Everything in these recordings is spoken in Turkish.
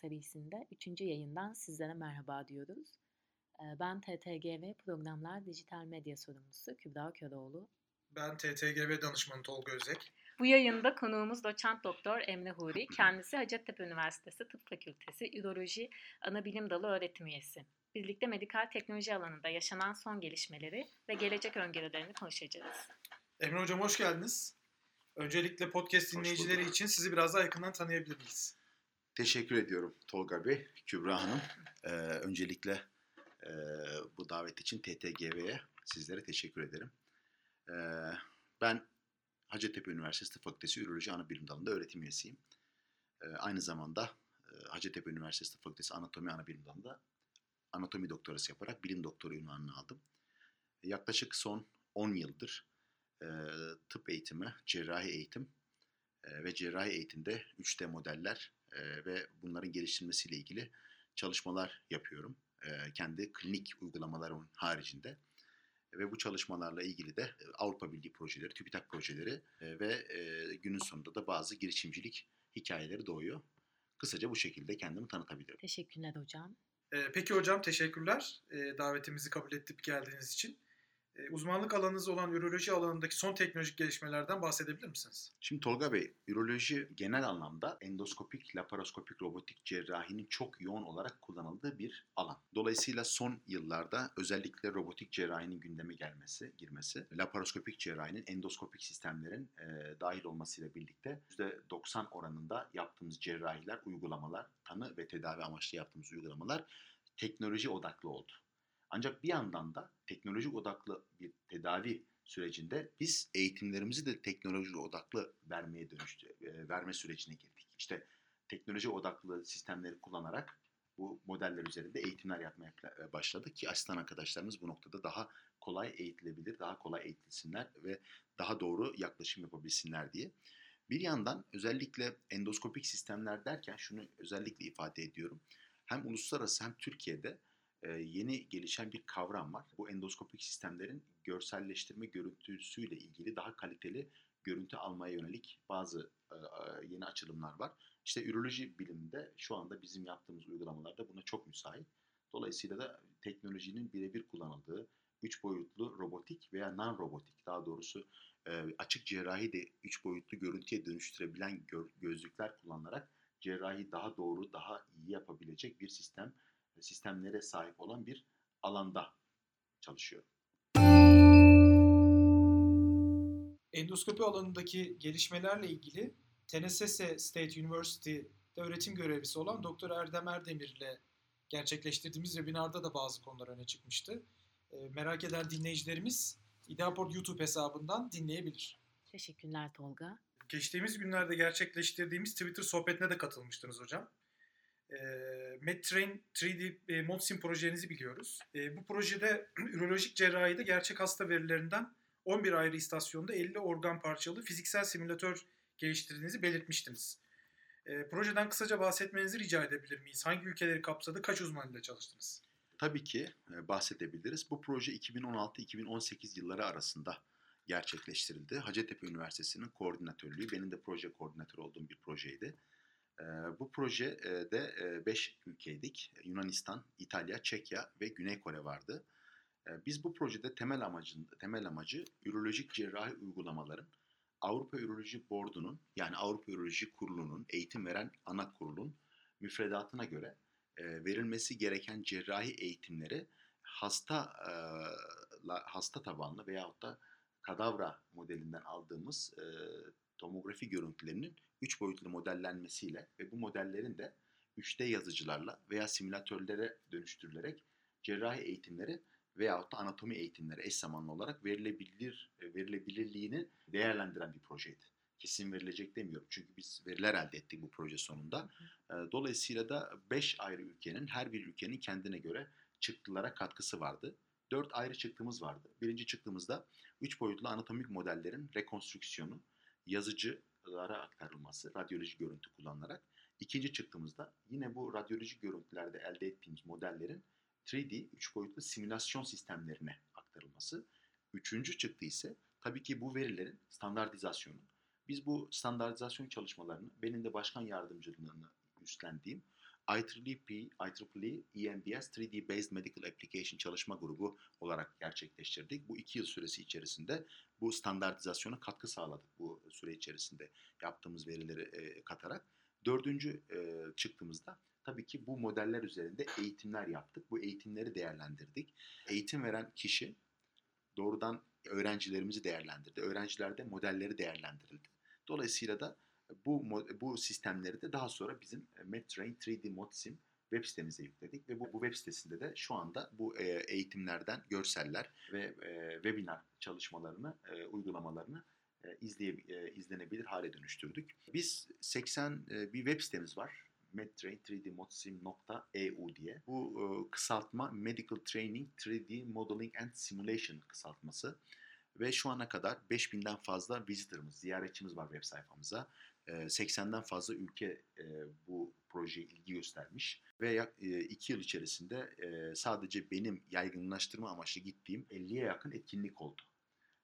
serisinde 3. yayından sizlere merhaba diyoruz. Ee, Ben TTGV Programlar Dijital Medya Sorumlusu Kübra Köroğlu. Ben TTGV danışmanı Tolga Özek. Bu yayında konuğumuz doçent doktor Emre Huri. Kendisi Hacettepe Üniversitesi Tıp Fakültesi Üroloji Anabilim Dalı öğretim üyesi. Birlikte medikal teknoloji alanında yaşanan son gelişmeleri ve gelecek öngörülerini konuşacağız. Emre Hocam hoş geldiniz. Öncelikle podcast dinleyicileri için sizi biraz daha yakından tanıyabilir miyiz? Teşekkür ediyorum Tolga Bey, Kübra Hanım. Ee, öncelikle e, bu davet için TTGV'ye sizlere teşekkür ederim. Ee, ben Hacettepe Üniversitesi Tıp Fakültesi Üroloji Anabilim Dalı'nda öğretim üyesiyim. Ee, aynı zamanda e, Hacettepe Üniversitesi Tıp Fakültesi Anatomi Anabilim Dalı'nda anatomi doktorası yaparak bilim doktoru ünvanını aldım. Yaklaşık son 10 yıldır e, tıp eğitimi, cerrahi eğitim e, ve cerrahi eğitimde 3D modeller e, ve bunların geliştirilmesiyle ilgili çalışmalar yapıyorum. E, kendi klinik uygulamalarımın haricinde. Ve bu çalışmalarla ilgili de Avrupa Birliği projeleri, TÜBİTAK projeleri e, ve e, günün sonunda da bazı girişimcilik hikayeleri doğuyor. Kısaca bu şekilde kendimi tanıtabilirim. Teşekkürler hocam. Peki hocam teşekkürler e, davetimizi kabul edip geldiğiniz için. E, uzmanlık alanınız olan üroloji alanındaki son teknolojik gelişmelerden bahsedebilir misiniz? Şimdi Tolga Bey, üroloji genel anlamda endoskopik, laparoskopik, robotik cerrahinin çok yoğun olarak kullanıldığı bir alan. Dolayısıyla son yıllarda özellikle robotik cerrahinin gündeme gelmesi, girmesi, laparoskopik cerrahinin endoskopik sistemlerin e, dahil olmasıyla birlikte %90 oranında yaptığımız cerrahiler, uygulamalar, tanı ve tedavi amaçlı yaptığımız uygulamalar teknoloji odaklı oldu. Ancak bir yandan da teknoloji odaklı bir tedavi sürecinde biz eğitimlerimizi de teknoloji odaklı vermeye dönüştü, e, verme sürecine girdik. İşte teknoloji odaklı sistemleri kullanarak bu modeller üzerinde eğitimler yapmaya e, başladık ki asistan arkadaşlarımız bu noktada daha kolay eğitilebilir, daha kolay eğitilsinler ve daha doğru yaklaşım yapabilsinler diye. Bir yandan özellikle endoskopik sistemler derken şunu özellikle ifade ediyorum. Hem uluslararası hem Türkiye'de yeni gelişen bir kavram var. Bu endoskopik sistemlerin görselleştirme görüntüsüyle ilgili daha kaliteli görüntü almaya yönelik bazı yeni açılımlar var. İşte üroloji biliminde şu anda bizim yaptığımız uygulamalarda buna çok müsait. Dolayısıyla da teknolojinin birebir kullanıldığı üç boyutlu robotik veya non-robotik daha doğrusu açık cerrahi de üç boyutlu görüntüye dönüştürebilen gö- gözlükler kullanarak cerrahi daha doğru, daha iyi yapabilecek bir sistem sistemlere sahip olan bir alanda çalışıyor. Endoskopi alanındaki gelişmelerle ilgili Tennessee State University'de öğretim görevlisi olan Dr. Erdem Erdemir ile gerçekleştirdiğimiz webinarda da bazı konular öne çıkmıştı. E, merak eden dinleyicilerimiz İdeaport YouTube hesabından dinleyebilir. Teşekkürler Tolga. Geçtiğimiz günlerde gerçekleştirdiğimiz Twitter sohbetine de katılmıştınız hocam. E, MedTrain 3D e, ModSim projenizi biliyoruz. E, bu projede ürolojik cerrahide gerçek hasta verilerinden 11 ayrı istasyonda 50 organ parçalı fiziksel simülatör geliştirdiğinizi belirtmiştiniz. E, projeden kısaca bahsetmenizi rica edebilir miyiz? Hangi ülkeleri kapsadı? Kaç uzman ile çalıştınız? Tabii ki e, bahsedebiliriz. Bu proje 2016-2018 yılları arasında gerçekleştirildi. Hacettepe Üniversitesi'nin koordinatörlüğü, benim de proje koordinatörü olduğum bir projeydi. Bu projede 5 ülkeydik. Yunanistan, İtalya, Çekya ve Güney Kore vardı. Biz bu projede temel amacın temel amacı ürolojik cerrahi uygulamaların Avrupa Üroloji Board'unun yani Avrupa Üroloji Kurulu'nun eğitim veren ana kurulun müfredatına göre verilmesi gereken cerrahi eğitimleri hasta hasta tabanlı veyahut da kadavra modelinden aldığımız tomografi görüntülerinin 3 boyutlu modellenmesiyle ve bu modellerin de 3D yazıcılarla veya simülatörlere dönüştürülerek cerrahi eğitimleri veyahut da anatomi eğitimleri eş zamanlı olarak verilebilir e, verilebilirliğini değerlendiren bir projeydi. Kesin verilecek demiyorum çünkü biz veriler elde ettik bu proje sonunda. E, Dolayısıyla da 5 ayrı ülkenin her bir ülkenin kendine göre çıktılara katkısı vardı. 4 ayrı çıktımız vardı. Birinci çıktığımızda 3 boyutlu anatomik modellerin rekonstrüksiyonu, yazıcılara aktarılması, radyoloji görüntü kullanılarak. İkinci çıktığımızda yine bu radyoloji görüntülerde elde ettiğimiz modellerin 3D, 3 boyutlu simülasyon sistemlerine aktarılması. Üçüncü çıktı ise tabii ki bu verilerin standartizasyonu. Biz bu standartizasyon çalışmalarını benim de başkan yardımcılığını üstlendiğim IEEE, IEEE EMBS 3D Based Medical Application çalışma grubu olarak gerçekleştirdik. Bu iki yıl süresi içerisinde bu standartizasyona katkı sağladık bu süre içerisinde yaptığımız verileri e, katarak. Dördüncü e, çıktığımızda tabii ki bu modeller üzerinde eğitimler yaptık. Bu eğitimleri değerlendirdik. Eğitim veren kişi doğrudan öğrencilerimizi değerlendirdi. Öğrenciler de modelleri değerlendirildi. Dolayısıyla da bu bu sistemleri de daha sonra bizim MedTrain 3D ModSim web sitemize yükledik ve bu, bu web sitesinde de şu anda bu e, eğitimlerden görseller ve e, webinar çalışmalarını, e, uygulamalarını e, izleye, e, izlenebilir hale dönüştürdük. Biz 80 e, bir web sitemiz var. medtrain3dmodsim.eu diye. Bu e, kısaltma Medical Training 3D Modeling and Simulation kısaltması. Ve şu ana kadar 5000'den fazla visitor'ımız, ziyaretçimiz var web sayfamıza. 80'den fazla ülke bu projeye ilgi göstermiş ve 2 yıl içerisinde sadece benim yaygınlaştırma amaçlı gittiğim 50'ye yakın etkinlik oldu.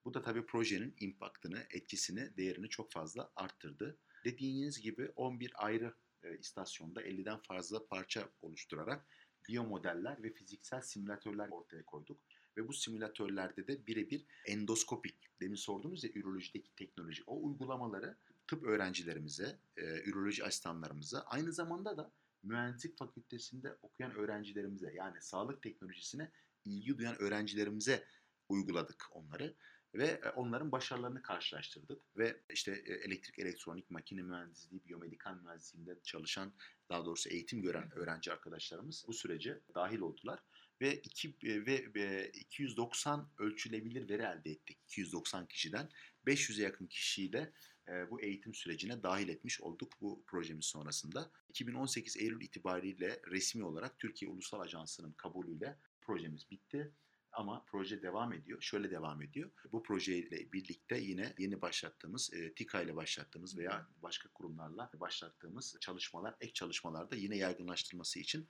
Bu da tabii projenin impactını, etkisini, değerini çok fazla arttırdı. Dediğiniz gibi 11 ayrı istasyonda 50'den fazla parça oluşturarak biyomodeller ve fiziksel simülatörler ortaya koyduk. Ve bu simülatörlerde de birebir endoskopik, demin sordunuz ya ürolojideki teknoloji, o uygulamaları tıp öğrencilerimize, e, üroloji asistanlarımıza, aynı zamanda da mühendislik fakültesinde okuyan öğrencilerimize, yani sağlık teknolojisine ilgi duyan öğrencilerimize uyguladık onları ve e, onların başarılarını karşılaştırdık ve işte e, elektrik, elektronik, makine mühendisliği, biyomedikal mühendisliğinde çalışan, daha doğrusu eğitim gören öğrenci arkadaşlarımız bu sürece dahil oldular ve, iki, e, ve 290 ölçülebilir veri elde ettik 290 kişiden. 500'e yakın kişiyi de e, bu eğitim sürecine dahil etmiş olduk bu projemiz sonrasında. 2018 Eylül itibariyle resmi olarak Türkiye Ulusal Ajansı'nın kabulüyle projemiz bitti. Ama proje devam ediyor. Şöyle devam ediyor. Bu projeyle birlikte yine yeni başlattığımız, e, TİKA ile başlattığımız veya başka kurumlarla başlattığımız çalışmalar, ek çalışmalar da yine yaygınlaştırılması için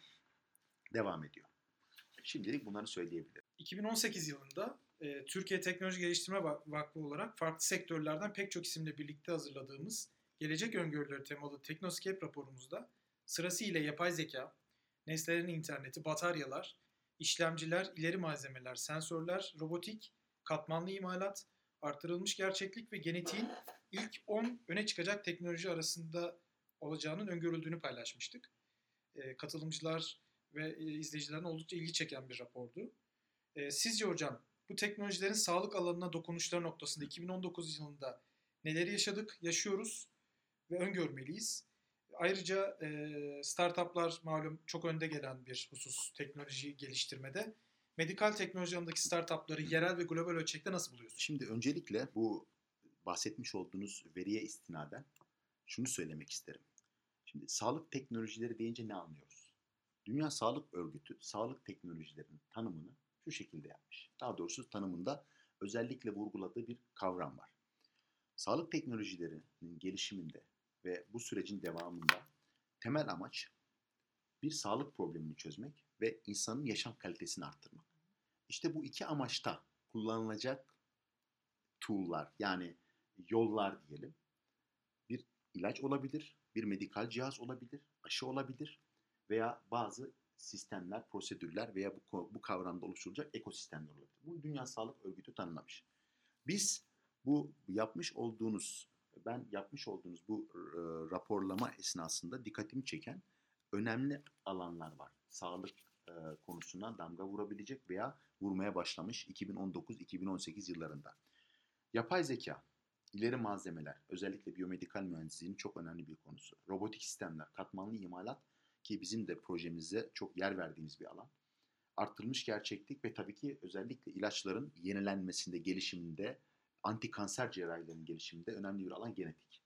devam ediyor. Şimdilik bunları söyleyebilirim. 2018 yılında e, Türkiye Teknoloji Geliştirme Vakfı olarak farklı sektörlerden pek çok isimle birlikte hazırladığımız gelecek öngörüleri temalı Teknoscape raporumuzda sırasıyla yapay zeka, nesnelerin interneti, bataryalar, işlemciler, ileri malzemeler, sensörler, robotik, katmanlı imalat, artırılmış gerçeklik ve genetiğin ilk 10 öne çıkacak teknoloji arasında olacağının öngörüldüğünü paylaşmıştık. E, katılımcılar ve e, izleyicilerin oldukça ilgi çeken bir rapordu. E, sizce hocam bu teknolojilerin sağlık alanına dokunuşları noktasında 2019 yılında neleri yaşadık, yaşıyoruz ve öngörmeliyiz? Ayrıca e, startuplar malum çok önde gelen bir husus teknoloji geliştirmede. Medikal teknoloji alanındaki startupları yerel ve global ölçekte nasıl buluyorsunuz? Şimdi öncelikle bu bahsetmiş olduğunuz veriye istinaden şunu söylemek isterim. Şimdi sağlık teknolojileri deyince ne anlıyoruz? Dünya Sağlık Örgütü sağlık teknolojilerinin tanımını şu şekilde yapmış. Daha doğrusu tanımında özellikle vurguladığı bir kavram var. Sağlık teknolojilerinin gelişiminde ve bu sürecin devamında temel amaç bir sağlık problemini çözmek ve insanın yaşam kalitesini arttırmak. İşte bu iki amaçta kullanılacak tool'lar yani yollar diyelim bir ilaç olabilir, bir medikal cihaz olabilir, aşı olabilir veya bazı sistemler, prosedürler veya bu, bu kavramda oluşturulacak ekosistemler olabilir. Bunu Dünya Sağlık Örgütü tanımlamış. Biz bu yapmış olduğunuz, ben yapmış olduğunuz bu e, raporlama esnasında dikkatimi çeken önemli alanlar var. Sağlık e, konusuna damga vurabilecek veya vurmaya başlamış 2019-2018 yıllarında. Yapay zeka, ileri malzemeler, özellikle biyomedikal mühendisliğinin çok önemli bir konusu. Robotik sistemler, katmanlı imalat ki bizim de projemizde çok yer verdiğimiz bir alan. Arttırılmış gerçeklik ve tabii ki özellikle ilaçların yenilenmesinde, gelişiminde, anti kanser cerrahilerinin gelişiminde önemli bir alan genetik.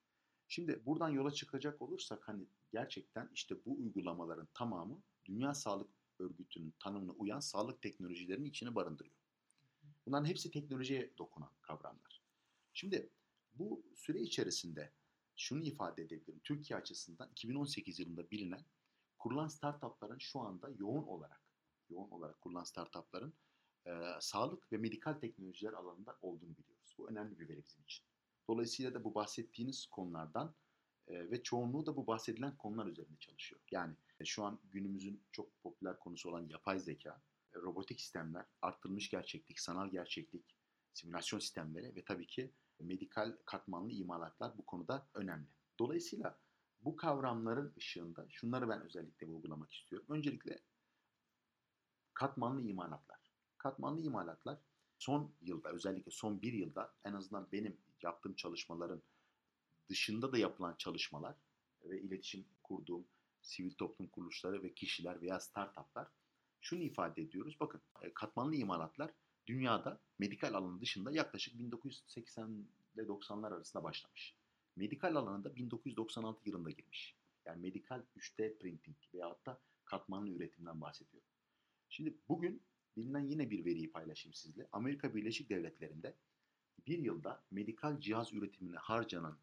Şimdi buradan yola çıkacak olursak hani gerçekten işte bu uygulamaların tamamı Dünya Sağlık Örgütü'nün tanımına uyan sağlık teknolojilerinin içine barındırıyor. Bunların hepsi teknolojiye dokunan kavramlar. Şimdi bu süre içerisinde şunu ifade edebilirim. Türkiye açısından 2018 yılında bilinen kurulan startupların şu anda yoğun olarak yoğun olarak kurulan startupların e, sağlık ve medikal teknolojiler alanında olduğunu biliyoruz. Bu önemli bir veri bizim için. Dolayısıyla da bu bahsettiğiniz konulardan e, ve çoğunluğu da bu bahsedilen konular üzerinde çalışıyor. Yani E, Şu an günümüzün çok popüler konusu olan yapay zeka, e, robotik sistemler, arttırılmış gerçeklik, sanal gerçeklik, simülasyon sistemleri ve tabii ki medikal katmanlı imalatlar bu konuda önemli. Dolayısıyla bu kavramların ışığında şunları ben özellikle vurgulamak istiyorum. Öncelikle katmanlı imalatlar. Katmanlı imalatlar son yılda özellikle son bir yılda en azından benim yaptığım çalışmaların dışında da yapılan çalışmalar ve iletişim kurduğum sivil toplum kuruluşları ve kişiler veya startuplar şunu ifade ediyoruz. Bakın e, katmanlı imalatlar dünyada medikal alanı dışında yaklaşık 1980 ile 90'lar arasında başlamış. Medikal alanında 1996 yılında girmiş. Yani medikal 3D printing veyahut da katmanlı üretimden bahsediyorum. Şimdi bugün bilinen yine bir veriyi paylaşayım sizle. Amerika Birleşik Devletleri'nde bir yılda medikal cihaz üretimine harcanan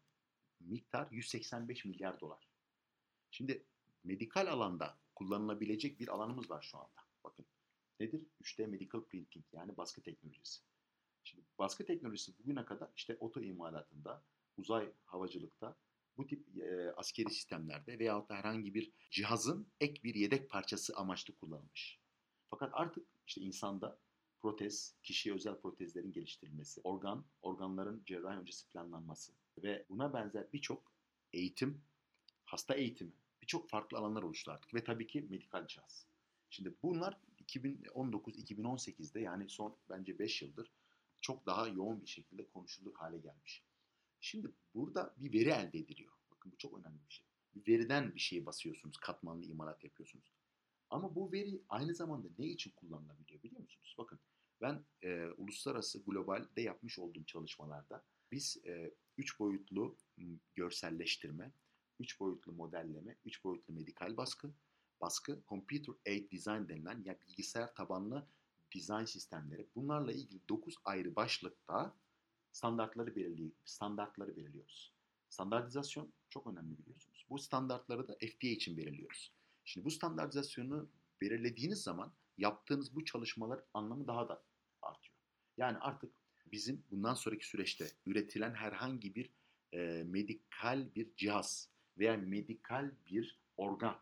miktar 185 milyar dolar. Şimdi medikal alanda kullanılabilecek bir alanımız var şu anda. Bakın nedir? 3D medical printing yani baskı teknolojisi. Şimdi baskı teknolojisi bugüne kadar işte oto imalatında, uzay havacılıkta, bu tip e, askeri sistemlerde veyahut da herhangi bir cihazın ek bir yedek parçası amaçlı kullanılmış. Fakat artık işte insanda protez, kişiye özel protezlerin geliştirilmesi, organ, organların cerrahi öncesi planlanması ve buna benzer birçok eğitim, hasta eğitimi, birçok farklı alanlar oluştu artık ve tabii ki medikal cihaz. Şimdi bunlar 2019-2018'de yani son bence 5 yıldır çok daha yoğun bir şekilde konuşulur hale gelmiş. Şimdi burada bir veri elde ediliyor. Bakın bu çok önemli bir şey. Bir veriden bir şeye basıyorsunuz, katmanlı imalat yapıyorsunuz. Ama bu veri aynı zamanda ne için kullanılabiliyor biliyor musunuz? Bakın ben e, uluslararası globalde yapmış olduğum çalışmalarda biz e, üç boyutlu görselleştirme, üç boyutlu modelleme, üç boyutlu medikal baskı, baskı, computer aid design denilen yani bilgisayar tabanlı dizayn sistemleri. Bunlarla ilgili 9 ayrı başlıkta standartları belirli standartları belirliyoruz. Standartizasyon çok önemli biliyorsunuz. Bu standartları da FDA için belirliyoruz. Şimdi bu standartizasyonu belirlediğiniz zaman yaptığınız bu çalışmalar anlamı daha da artıyor. Yani artık bizim bundan sonraki süreçte üretilen herhangi bir e, medikal bir cihaz veya medikal bir organ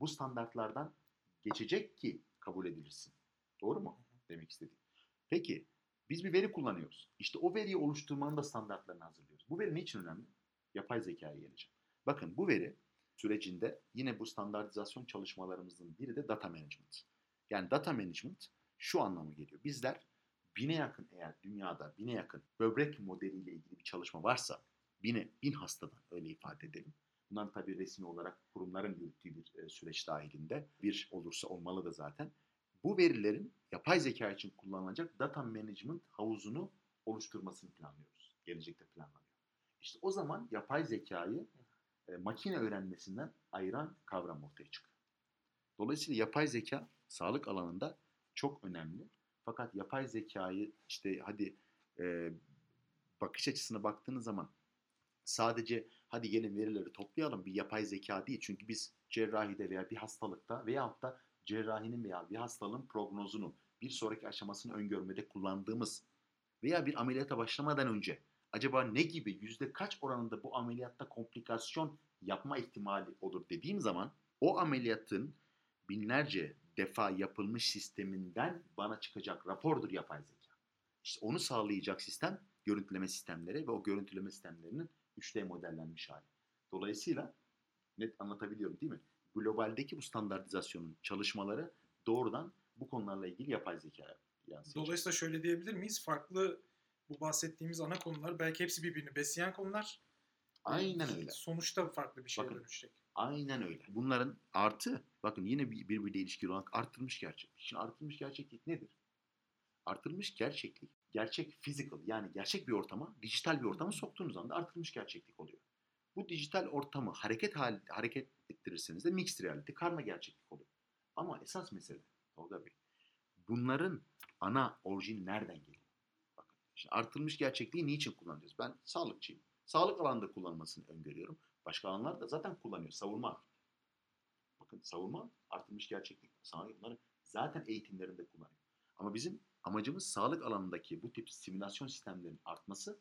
bu standartlardan geçecek ki kabul edilirsin. Doğru mu? Demek istediğim. Peki biz bir veri kullanıyoruz. İşte o veriyi oluşturmanın da standartlarını hazırlıyoruz. Bu veri ne için önemli? Yapay zekaya geleceğim. Bakın bu veri sürecinde yine bu standartizasyon çalışmalarımızın biri de data management. Yani data management şu anlamı geliyor. Bizler bine yakın eğer dünyada bine yakın böbrek modeliyle ilgili bir çalışma varsa bine, bin hastadan öyle ifade edelim. Bunların tabii resmi olarak kurumların yürüttüğü bir e, süreç dahilinde bir olursa olmalı da zaten. Bu verilerin yapay zeka için kullanılacak data management havuzunu oluşturmasını planlıyoruz. Gelecekte planlanıyor. İşte o zaman yapay zekayı e, makine öğrenmesinden ayıran kavram ortaya çıkıyor. Dolayısıyla yapay zeka sağlık alanında çok önemli. Fakat yapay zekayı işte hadi e, bakış açısına baktığınız zaman sadece hadi gelin verileri toplayalım bir yapay zeka değil. Çünkü biz cerrahide veya bir hastalıkta veyahut da cerrahinin veya bir hastalığın prognozunu bir sonraki aşamasını öngörmede kullandığımız veya bir ameliyata başlamadan önce acaba ne gibi yüzde kaç oranında bu ameliyatta komplikasyon yapma ihtimali olur dediğim zaman o ameliyatın binlerce defa yapılmış sisteminden bana çıkacak rapordur yapay zeka. İşte onu sağlayacak sistem görüntüleme sistemleri ve o görüntüleme sistemlerinin 3D modellenmiş hali. Dolayısıyla net anlatabiliyorum değil mi? Globaldeki bu standartizasyonun çalışmaları doğrudan bu konularla ilgili yapay zekaya yansıyacak. Dolayısıyla şöyle diyebilir miyiz? Farklı bu bahsettiğimiz ana konular belki hepsi birbirini besleyen konular. Aynen öyle. Sonuçta farklı bir şeye Bakın. dönüşecek. Aynen öyle. Bunların artı, bakın yine bir- birbiriyle ilişkili olarak artırılmış gerçeklik. Şimdi artırılmış gerçeklik nedir? Artırılmış gerçeklik, gerçek physical yani gerçek bir ortama, dijital bir ortama soktuğunuz anda artırılmış gerçeklik oluyor. Bu dijital ortamı hareket hal, hareket ettirirseniz de mixed reality, karma gerçeklik oluyor. Ama esas mesele Tolga Bey, bunların ana orijini nereden geliyor? Bakın, şimdi artırılmış gerçekliği niçin kullanıyoruz? Ben sağlıkçıyım. Sağlık alanında kullanılmasını öngörüyorum. Başka alanlar da zaten kullanıyor. Savunma. Bakın savunma artırılmış gerçeklik. Sağlık bunları zaten eğitimlerinde kullanıyor. Ama bizim amacımız sağlık alanındaki bu tip simülasyon sistemlerinin artması,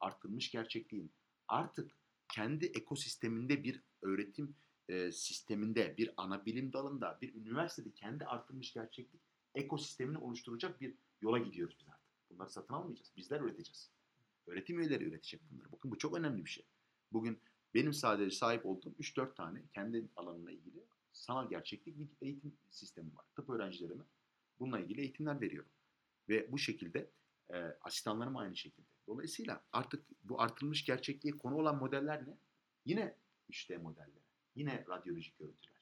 artırılmış gerçekliğin artık kendi ekosisteminde bir öğretim e, sisteminde, bir ana bilim dalında, bir üniversitede kendi artırmış gerçeklik ekosistemini oluşturacak bir yola gidiyoruz biz artık. Bunları satın almayacağız. Bizler üreteceğiz. Öğretim üyeleri üretecek bunları. Bakın bu çok önemli bir şey. Bugün benim sadece sahip olduğum 3-4 tane kendi alanımla ilgili sanal gerçeklik bir eğitim sistemi var. Tıp öğrencilerime bununla ilgili eğitimler veriyorum. Ve bu şekilde e, asistanlarım aynı şekilde. Dolayısıyla artık bu artırılmış gerçekliğe konu olan modeller ne? Yine 3D modelleri. Yine radyolojik görüntüler.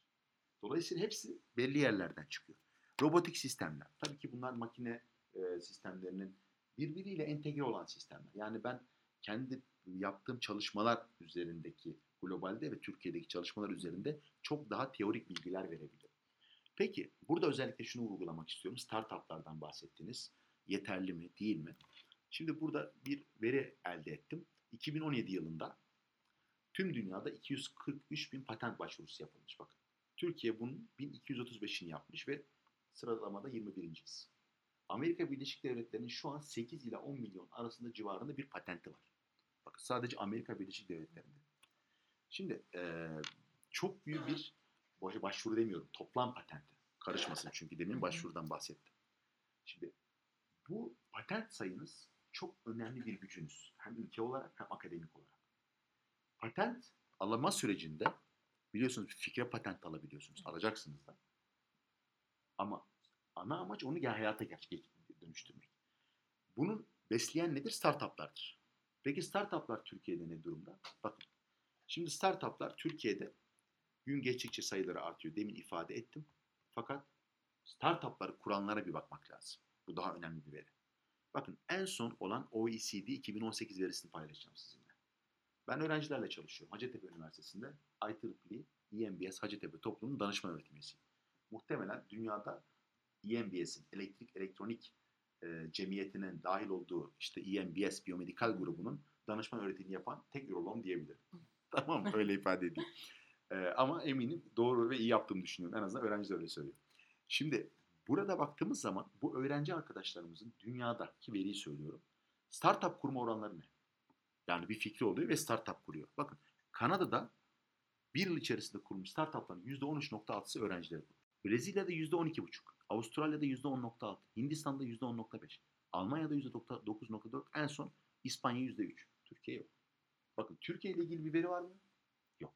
Dolayısıyla hepsi belli yerlerden çıkıyor. Robotik sistemler. Tabii ki bunlar makine e, sistemlerinin birbiriyle entegre olan sistemler. Yani ben kendi yaptığım çalışmalar üzerindeki globalde ve Türkiye'deki çalışmalar üzerinde çok daha teorik bilgiler verebilirim. Peki burada özellikle şunu vurgulamak istiyorum. Startuplardan bahsettiniz. Yeterli mi, değil mi? Şimdi burada bir veri elde ettim. 2017 yılında tüm dünyada 243 bin patent başvurusu yapılmış. Bakın Türkiye bunun 1235'ini yapmış ve sıralamada 21.yiz. Amerika Birleşik Devletleri'nin şu an 8 ile 10 milyon arasında civarında bir patenti var. Bakın sadece Amerika Birleşik Devletleri'nde. Şimdi e, çok büyük bir başvuru demiyorum. Toplam patenti. Karışmasın çünkü demin başvurudan bahsettim. Şimdi bu patent sayınız çok önemli bir gücünüz. Hem ülke olarak hem akademik olarak. Patent alama sürecinde biliyorsunuz bir fikre patent alabiliyorsunuz. Alacaksınız da. Ama ana amaç onu hayata gerçek dönüştürmek. Bunun besleyen nedir? Startuplardır. Peki startuplar Türkiye'de ne durumda? Bakın. Şimdi startuplar Türkiye'de gün geçtikçe sayıları artıyor. Demin ifade ettim. Fakat startupları kuranlara bir bakmak lazım. Bu daha önemli bir veri. Bakın en son olan OECD 2018 verisini paylaşacağım sizinle. Ben öğrencilerle çalışıyorum. Hacettepe Üniversitesi'nde IEEE EMBS Hacettepe Toplumun Danışma Öğretim Üyesiyim. Muhtemelen dünyada EMBS'in elektrik elektronik e, cemiyetinin dahil olduğu işte EMBS biyomedikal grubunun danışman öğretimini yapan tek ürolog diyebilirim. tamam? Öyle ifade edeyim. E, ama eminim doğru ve iyi yaptığımı düşünüyorum. En azından öğrenci de öyle söylüyor. Şimdi burada baktığımız zaman bu öğrenci arkadaşlarımızın dünyadaki veriyi söylüyorum. Startup kurma oranları ne? Yani bir fikri oluyor ve startup kuruyor. Bakın Kanada'da bir yıl içerisinde kurulmuş startupların %13.6'sı öğrencileri. Brezilya'da %12.5. Avustralya'da %10.6. Hindistan'da %10.5. Almanya'da %9.4. En son İspanya %3. Türkiye yok. Bakın Türkiye ile ilgili bir veri var mı? Yok.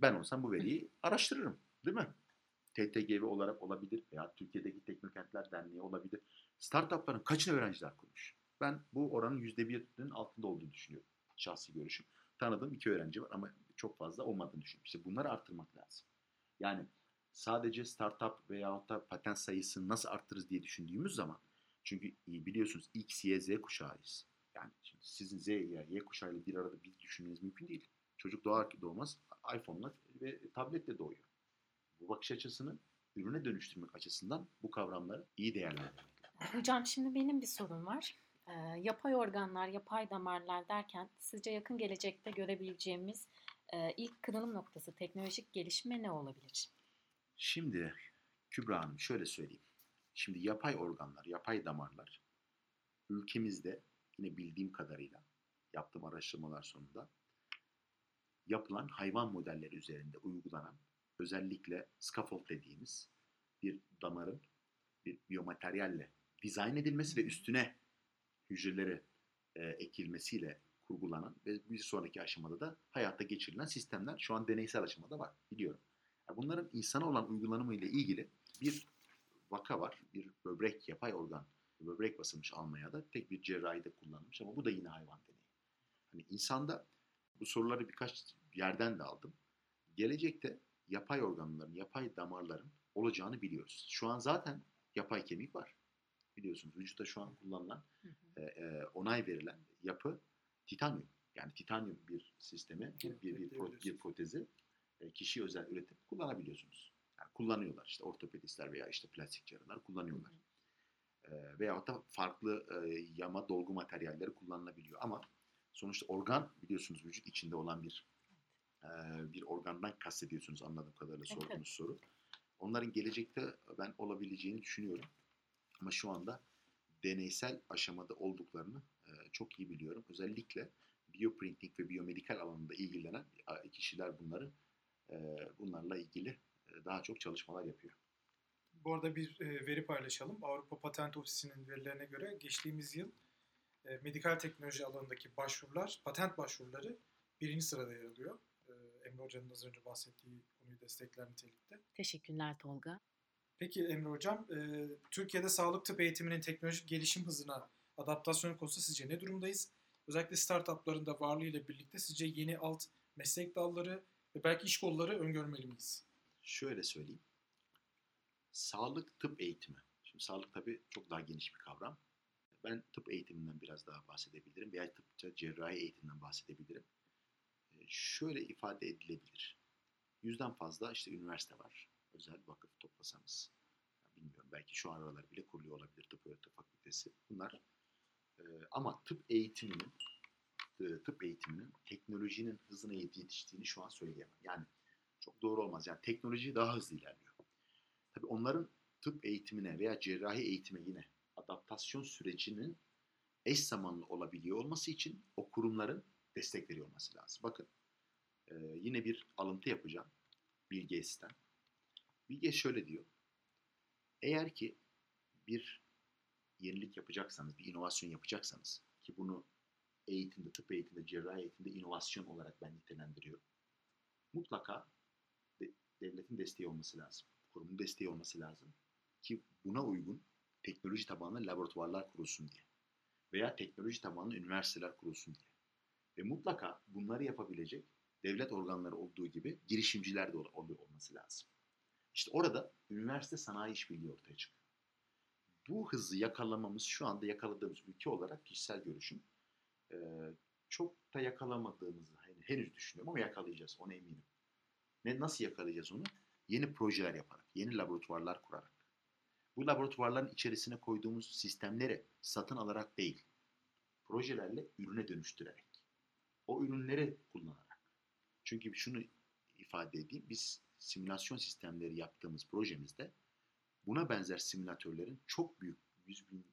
Ben olsam bu veriyi araştırırım. Değil mi? TTGV olarak olabilir veya Türkiye'deki Teknokentler Derneği olabilir. Startupların kaçını öğrenciler kurmuş? Ben bu oranın %1'inin altında olduğunu düşünüyorum. Şahsi görüşüm. Tanıdığım iki öğrenci var ama çok fazla olmadığını düşünüyorum. İşte bunları arttırmak lazım. Yani sadece startup veya da patent sayısını nasıl arttırırız diye düşündüğümüz zaman çünkü biliyorsunuz X, Y, Z kuşağıyız. Yani şimdi sizin Z ya Y kuşağıyla bir arada bir düşünmeniz mümkün değil. Çocuk doğar ki doğmaz iPhone'la ve tabletle doğuyor. Bu bakış açısını ürüne dönüştürmek açısından bu kavramları iyi değerlendirmek. Hocam şimdi benim bir sorum var. Ee, yapay organlar, yapay damarlar derken sizce yakın gelecekte görebileceğimiz e, ilk kırılım noktası teknolojik gelişme ne olabilir? Şimdi Kübra Hanım şöyle söyleyeyim. Şimdi yapay organlar, yapay damarlar ülkemizde yine bildiğim kadarıyla yaptığım araştırmalar sonunda yapılan hayvan modelleri üzerinde uygulanan özellikle scaffold dediğimiz bir damarın bir biyomateryalle dizayn edilmesi ve üstüne hücreleri e, ekilmesiyle kurgulanan ve bir sonraki aşamada da hayata geçirilen sistemler şu an deneysel aşamada var biliyorum. Yani bunların insana olan uygulanımı ile ilgili bir vaka var. Bir böbrek yapay organ böbrek basılmış Almanya'da tek bir cerrahide kullanılmış ama bu da yine hayvan deneyi. Hani insanda bu soruları birkaç yerden de aldım. Gelecekte yapay organların, yapay damarların olacağını biliyoruz. Şu an zaten yapay kemik var. Biliyorsunuz vücutta şu an kullanılan, e, e, onay verilen yapı titanyum. Yani titanyum bir sistemi, bir, bir, bir, pro, bir protezi e, kişiye özel üretip kullanabiliyorsunuz. Yani kullanıyorlar işte ortopedistler veya işte plastik cerrahlar kullanıyorlar. E, veyahut da farklı e, yama dolgu materyalleri kullanılabiliyor. Ama sonuçta organ biliyorsunuz vücut içinde olan bir e, bir organdan kastediyorsunuz anladığım kadarıyla sorduğunuz evet. soru. Onların gelecekte ben olabileceğini düşünüyorum. Ama şu anda deneysel aşamada olduklarını e, çok iyi biliyorum. Özellikle bioprinting ve biyomedikal alanında ilgilenen kişiler bunları e, bunlarla ilgili e, daha çok çalışmalar yapıyor. Bu arada bir e, veri paylaşalım. Avrupa Patent Ofisi'nin verilerine göre geçtiğimiz yıl e, medikal teknoloji alanındaki başvurular, patent başvuruları birinci sırada yer alıyor. Emre Hoca'nın az önce bahsettiği konuyu destekler nitelikte. Teşekkürler Tolga. Peki Emre Hocam, e, Türkiye'de sağlık tıp eğitiminin teknolojik gelişim hızına adaptasyon konusunda sizce ne durumdayız? Özellikle startupların da varlığıyla birlikte sizce yeni alt meslek dalları ve belki iş kolları öngörmeli miyiz? Şöyle söyleyeyim. Sağlık tıp eğitimi. Şimdi sağlık tabii çok daha geniş bir kavram. Ben tıp eğitiminden biraz daha bahsedebilirim veya tıpça cerrahi eğitimden bahsedebilirim. Şöyle ifade edilebilir. Yüzden fazla işte üniversite var. Özel vakıf toplasanız. Bilmiyorum belki şu aralar bile kuruluyor olabilir tıp öğretim fakültesi. Bunlar e, ama tıp eğitiminin e, tıp eğitiminin teknolojinin hızına yetiştiğini şu an söyleyemem. Yani çok doğru olmaz. Yani teknoloji daha hızlı ilerliyor. Tabii onların tıp eğitimine veya cerrahi eğitime yine adaptasyon sürecinin eş zamanlı olabiliyor olması için o kurumların destek veriyor olması lazım. Bakın e, yine bir alıntı yapacağım Bill Gates'ten. Bill Gates şöyle diyor. Eğer ki bir yenilik yapacaksanız, bir inovasyon yapacaksanız ki bunu eğitimde, tıp eğitimde, cerrahi eğitimde inovasyon olarak ben nitelendiriyorum. Mutlaka de- devletin desteği olması lazım. Kurumun desteği olması lazım. Ki buna uygun teknoloji tabanlı laboratuvarlar kurulsun diye. Veya teknoloji tabanlı üniversiteler kurulsun diye. Ve mutlaka bunları yapabilecek devlet organları olduğu gibi girişimciler de olması lazım. İşte orada üniversite sanayi işbirliği ortaya çıkıyor. Bu hızı yakalamamız şu anda yakaladığımız ülke olarak kişisel görüşüm çok da yakalamadığımızı henüz düşünüyorum ama yakalayacağız ona eminim. Ne nasıl yakalayacağız onu? Yeni projeler yaparak, yeni laboratuvarlar kurarak. Bu laboratuvarların içerisine koyduğumuz sistemleri satın alarak değil, projelerle ürüne dönüştürerek. O ürünleri kullanarak. Çünkü şunu ifade edeyim, biz simülasyon sistemleri yaptığımız projemizde buna benzer simülatörlerin çok büyük 100 bin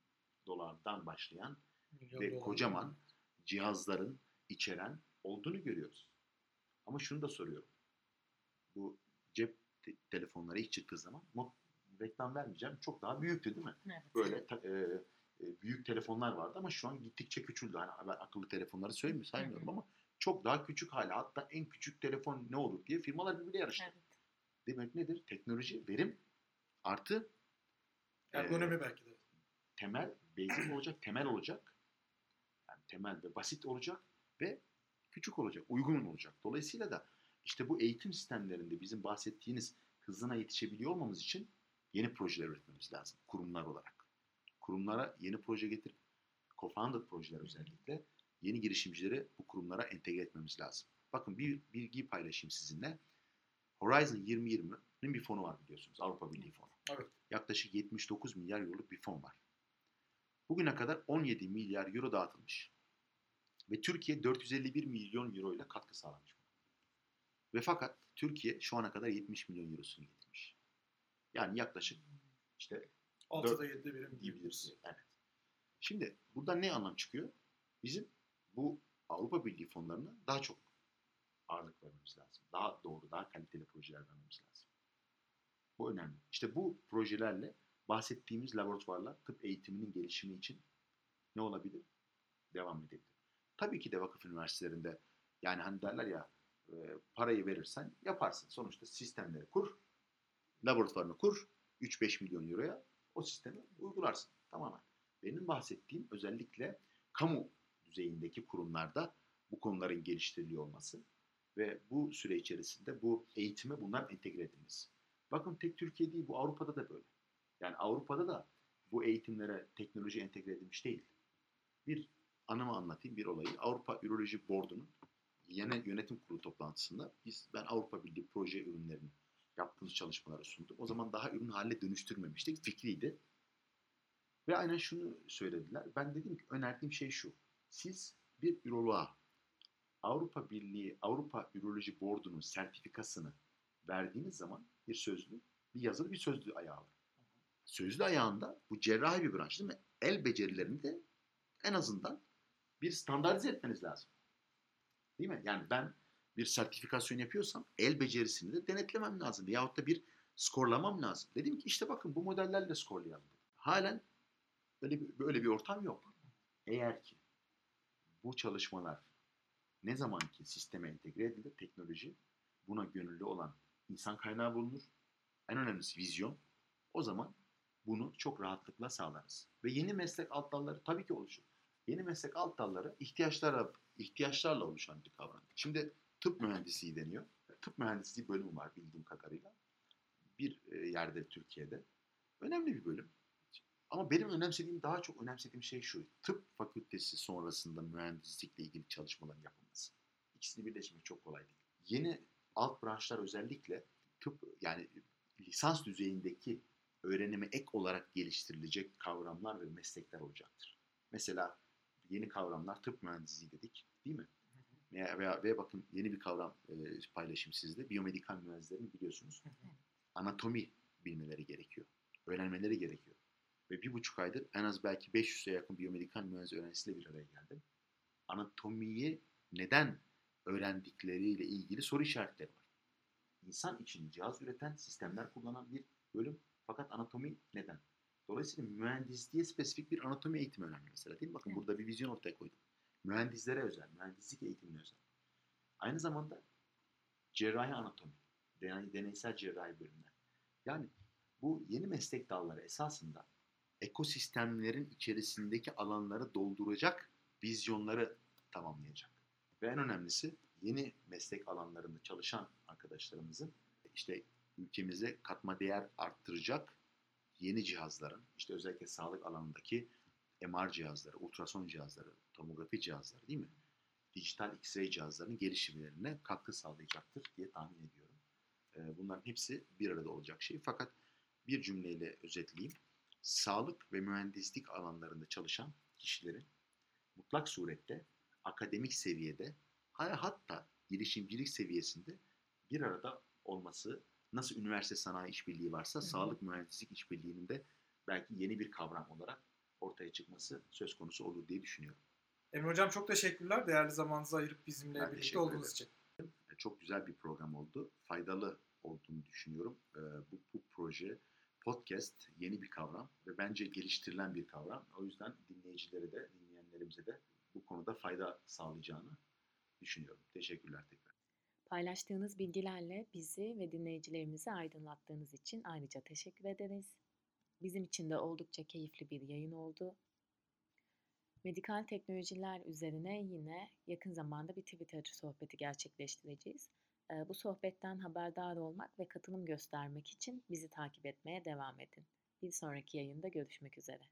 dolardan başlayan Milyon ve dolar. kocaman cihazların içeren olduğunu görüyoruz. Ama şunu da soruyorum. Bu cep te- telefonları ilk çıktığı zaman reklam vermeyeceğim. Çok daha büyüktü değil mi? Evet. Böyle ta- e, büyük telefonlar vardı ama şu an gittikçe küçüldü. Hani ben akıllı telefonları söylemiyorum, saymıyorum Hı hı. ama çok daha küçük hala. Hatta en küçük telefon ne olur diye firmalar birbiriyle yarıştı. Evet. Demek nedir? Teknoloji, verim artı Ergonomi belki de. temel, basic olacak, temel olacak. Yani temel ve basit olacak ve küçük olacak, uygun olacak. Dolayısıyla da işte bu eğitim sistemlerinde bizim bahsettiğiniz hızına yetişebiliyor olmamız için yeni projeler üretmemiz lazım kurumlar olarak. Kurumlara yeni proje getirip co-founded projeler özellikle yeni girişimcileri bu kurumlara entegre etmemiz lazım. Bakın bir bilgiyi paylaşayım sizinle. Horizon 2020'nin bir fonu var biliyorsunuz. Avrupa Birliği fonu. Evet. Yaklaşık 79 milyar euroluk bir fon var. Bugüne kadar 17 milyar euro dağıtılmış. Ve Türkiye 451 milyon euro ile katkı sağlamış. Ve fakat Türkiye şu ana kadar 70 milyon eurosunu getirmiş. Yani yaklaşık işte 6'da 7'de birim diyebiliriz. Evet. Şimdi buradan ne anlam çıkıyor? Bizim bu Avrupa Birliği fonlarına daha çok ağırlık vermemiz lazım. Daha doğru, daha kaliteli projeler vermemiz lazım. Bu önemli. İşte bu projelerle bahsettiğimiz laboratuvarlar tıp eğitiminin gelişimi için ne olabilir? Devam edebilir. Tabii ki de vakıf üniversitelerinde yani hani derler ya e, parayı verirsen yaparsın. Sonuçta sistemleri kur, laboratuvarını kur, 3-5 milyon euroya o sistemi uygularsın tamamen. Benim bahsettiğim özellikle kamu düzeyindeki kurumlarda bu konuların geliştiriliyor olması ve bu süre içerisinde bu eğitime bunlar entegre edilmesi. Bakın tek Türkiye değil bu Avrupa'da da böyle. Yani Avrupa'da da bu eğitimlere teknoloji entegre edilmiş değil. Bir anımı anlatayım bir olayı. Avrupa Üroloji Board'unun yeni yönetim kurulu toplantısında biz ben Avrupa Birliği proje ürünlerini yaptığımız çalışmaları sundum. O zaman daha ürün haline dönüştürmemiştik. Fikriydi. Ve aynen şunu söylediler. Ben dedim ki önerdiğim şey şu. Siz bir üroloğa Avrupa Birliği, Avrupa Üroloji Board'unun sertifikasını verdiğiniz zaman bir sözlü, bir yazılı bir sözlü ayağı var. Sözlü ayağında bu cerrahi bir branş değil mi? El becerilerini de en azından bir standartize etmeniz lazım. Değil mi? Yani ben bir sertifikasyon yapıyorsam el becerisini de denetlemem lazım. Yahut da bir skorlamam lazım. Dedim ki işte bakın bu modellerle skorlayalım. Halen böyle bir, böyle bir ortam yok. Eğer ki bu çalışmalar ne zaman ki sisteme entegre edilir teknoloji buna gönüllü olan insan kaynağı bulunur. En önemlisi vizyon. O zaman bunu çok rahatlıkla sağlarız. Ve yeni meslek alt dalları tabii ki oluşur. Yeni meslek alt dalları ihtiyaçlarla, ihtiyaçlarla oluşan bir kavram. Şimdi tıp mühendisliği deniyor. Tıp mühendisliği bölümü var bildiğim kadarıyla. Bir e, yerde Türkiye'de. Önemli bir bölüm. Ama benim önemsediğim, daha çok önemsediğim şey şu. Tıp fakültesi sonrasında mühendislikle ilgili çalışmaların yapılması. İkisini birleştirmek çok kolay değil. Yeni alt branşlar özellikle tıp yani lisans düzeyindeki öğrenime ek olarak geliştirilecek kavramlar ve meslekler olacaktır. Mesela yeni kavramlar tıp mühendisliği dedik değil mi? Veya, veya, veya bakın yeni bir kavram e, paylaşayım sizle. Biyomedikal mühendislerini biliyorsunuz. Anatomi bilmeleri gerekiyor. Öğrenmeleri gerekiyor. Ve bir buçuk aydır en az belki 500'e yakın biyomedikal mühendis öğrencisiyle bir araya geldim. Anatomiyi neden öğrendikleriyle ilgili soru işaretleri var. İnsan için cihaz üreten, sistemler kullanan bir bölüm. Fakat anatomi neden? Dolayısıyla mühendisliğe spesifik bir anatomi eğitimi önemli mesela değil mi? Bakın Evet. burada bir vizyon ortaya koydum. Mühendislere özel, mühendislik eğitimine özel. Aynı zamanda cerrahi anatomi, deney, deneysel cerrahi bölümler. Yani bu yeni meslek dalları esasında ekosistemlerin içerisindeki alanları dolduracak vizyonları tamamlayacak. Ve en önemlisi yeni meslek alanlarında çalışan arkadaşlarımızın işte ülkemize katma değer arttıracak yeni cihazların, işte özellikle sağlık alanındaki MR cihazları, ultrason cihazları, tomografi cihazları değil mi? Dijital X-ray cihazlarının gelişimlerine katkı sağlayacaktır diye tahmin ediyorum. Ee, Bunların hepsi bir arada olacak şey. Fakat bir cümleyle özetleyeyim. Sağlık ve mühendislik alanlarında çalışan kişilerin mutlak surette akademik seviyede hatta girişimcilik seviyesinde bir arada olması nasıl üniversite sanayi işbirliği varsa Hı hı. sağlık mühendislik işbirliğinin de belki yeni bir kavram olarak ortaya çıkması söz konusu olur diye düşünüyorum. Emre Hocam çok teşekkürler değerli zamanınızı ayırıp bizimle Ben birlikte olduğunuz ederim. için. Çok güzel bir program oldu. Faydalı olduğunu düşünüyorum. Ee, Bu, bu proje podcast yeni bir kavram ve bence geliştirilen bir kavram. O yüzden dinleyicilere de dinleyenlerimize de bu konuda fayda sağlayacağını düşünüyorum. Teşekkürler tekrar. Paylaştığınız bilgilerle bizi ve dinleyicilerimizi aydınlattığınız için ayrıca teşekkür ederiz. Bizim için de oldukça keyifli bir yayın oldu. Medikal teknolojiler üzerine yine yakın zamanda bir Twitter sohbeti gerçekleştireceğiz. Bu sohbetten haberdar olmak ve katılım göstermek için bizi takip etmeye devam edin. Bir sonraki yayında görüşmek üzere.